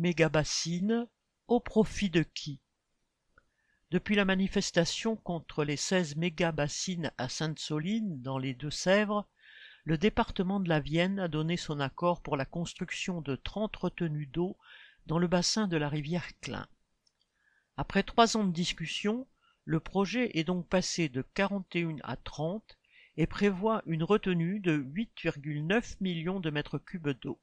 mégabassines au profit de qui? Depuis la manifestation contre les 16 mégabassines à Sainte-Soline, dans les Deux-Sèvres, le département de la Vienne a donné son accord pour la construction de 30 retenues d'eau dans le bassin de la rivière Klein. Après trois ans de discussion, le projet est donc passé de 41 à 30 et prévoit une retenue de 8,9 millions de mètres cubes d'eau.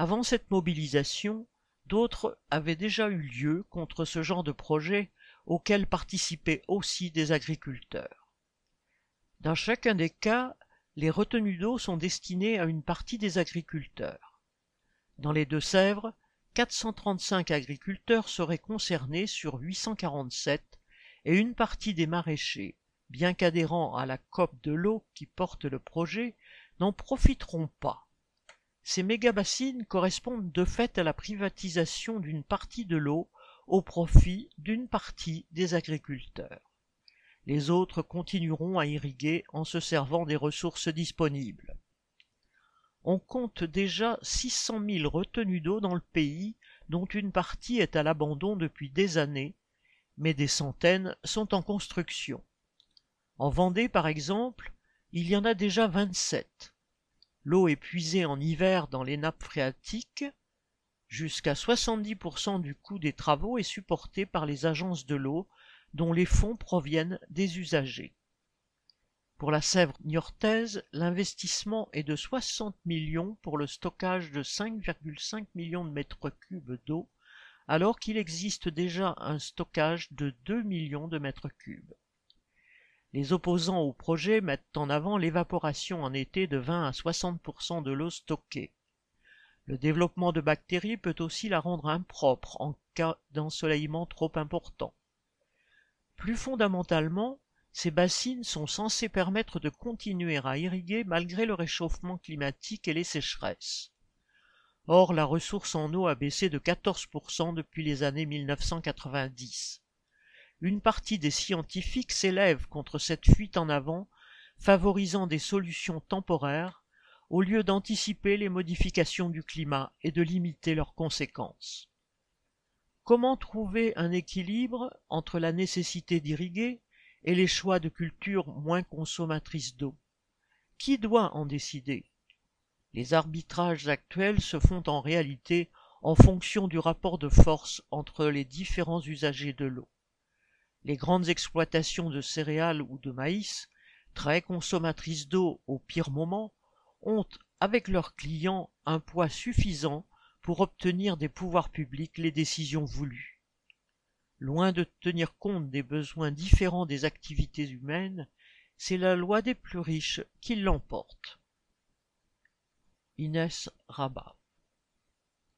Avant cette mobilisation, d'autres avaient déjà eu lieu contre ce genre de projet auquel participaient aussi des agriculteurs. Dans chacun des cas, les retenues d'eau sont destinées à une partie des agriculteurs. Dans les Deux-Sèvres, 435 agriculteurs seraient concernés sur 847 et une partie des maraîchers, bien qu'adhérents à la COP de l'eau qui porte le projet, n'en profiteront pas. Ces mégabassines correspondent de fait à la privatisation d'une partie de l'eau au profit d'une partie des agriculteurs. Les autres continueront à irriguer en se servant des ressources disponibles. On compte déjà 600 000 retenues d'eau dans le pays, dont une partie est à l'abandon depuis des années, mais des centaines sont en construction. En Vendée, par exemple, il y en a déjà 27. L'eau est puisée en hiver dans les nappes phréatiques. Jusqu'à 70% du coût des travaux est supporté par les agences de l'eau dont les fonds proviennent des usagers. Pour la Sèvre niortaise, l'investissement est de 60 millions pour le stockage de 5,5 millions de mètres cubes d'eau, alors qu'il existe déjà un stockage de 2 millions de mètres cubes. Les opposants au projet mettent en avant l'évaporation en été de 20 à 60% de l'eau stockée. Le développement de bactéries peut aussi la rendre impropre en cas d'ensoleillement trop important. Plus fondamentalement, ces bassines sont censées permettre de continuer à irriguer malgré le réchauffement climatique et les sécheresses. Or, la ressource en eau a baissé de 14% depuis les années 1990. Une partie des scientifiques s'élève contre cette fuite en avant, favorisant des solutions temporaires, au lieu d'anticiper les modifications du climat et de limiter leurs conséquences. Comment trouver un équilibre entre la nécessité d'irriguer et les choix de cultures moins consommatrices d'eau? Qui doit en décider? Les arbitrages actuels se font en réalité en fonction du rapport de force entre les différents usagers de l'eau. Les grandes exploitations de céréales ou de maïs, très consommatrices d'eau au pire moment, ont, avec leurs clients, un poids suffisant pour obtenir des pouvoirs publics les décisions voulues. Loin de tenir compte des besoins différents des activités humaines, c'est la loi des plus riches qui l'emporte. Inès Rabat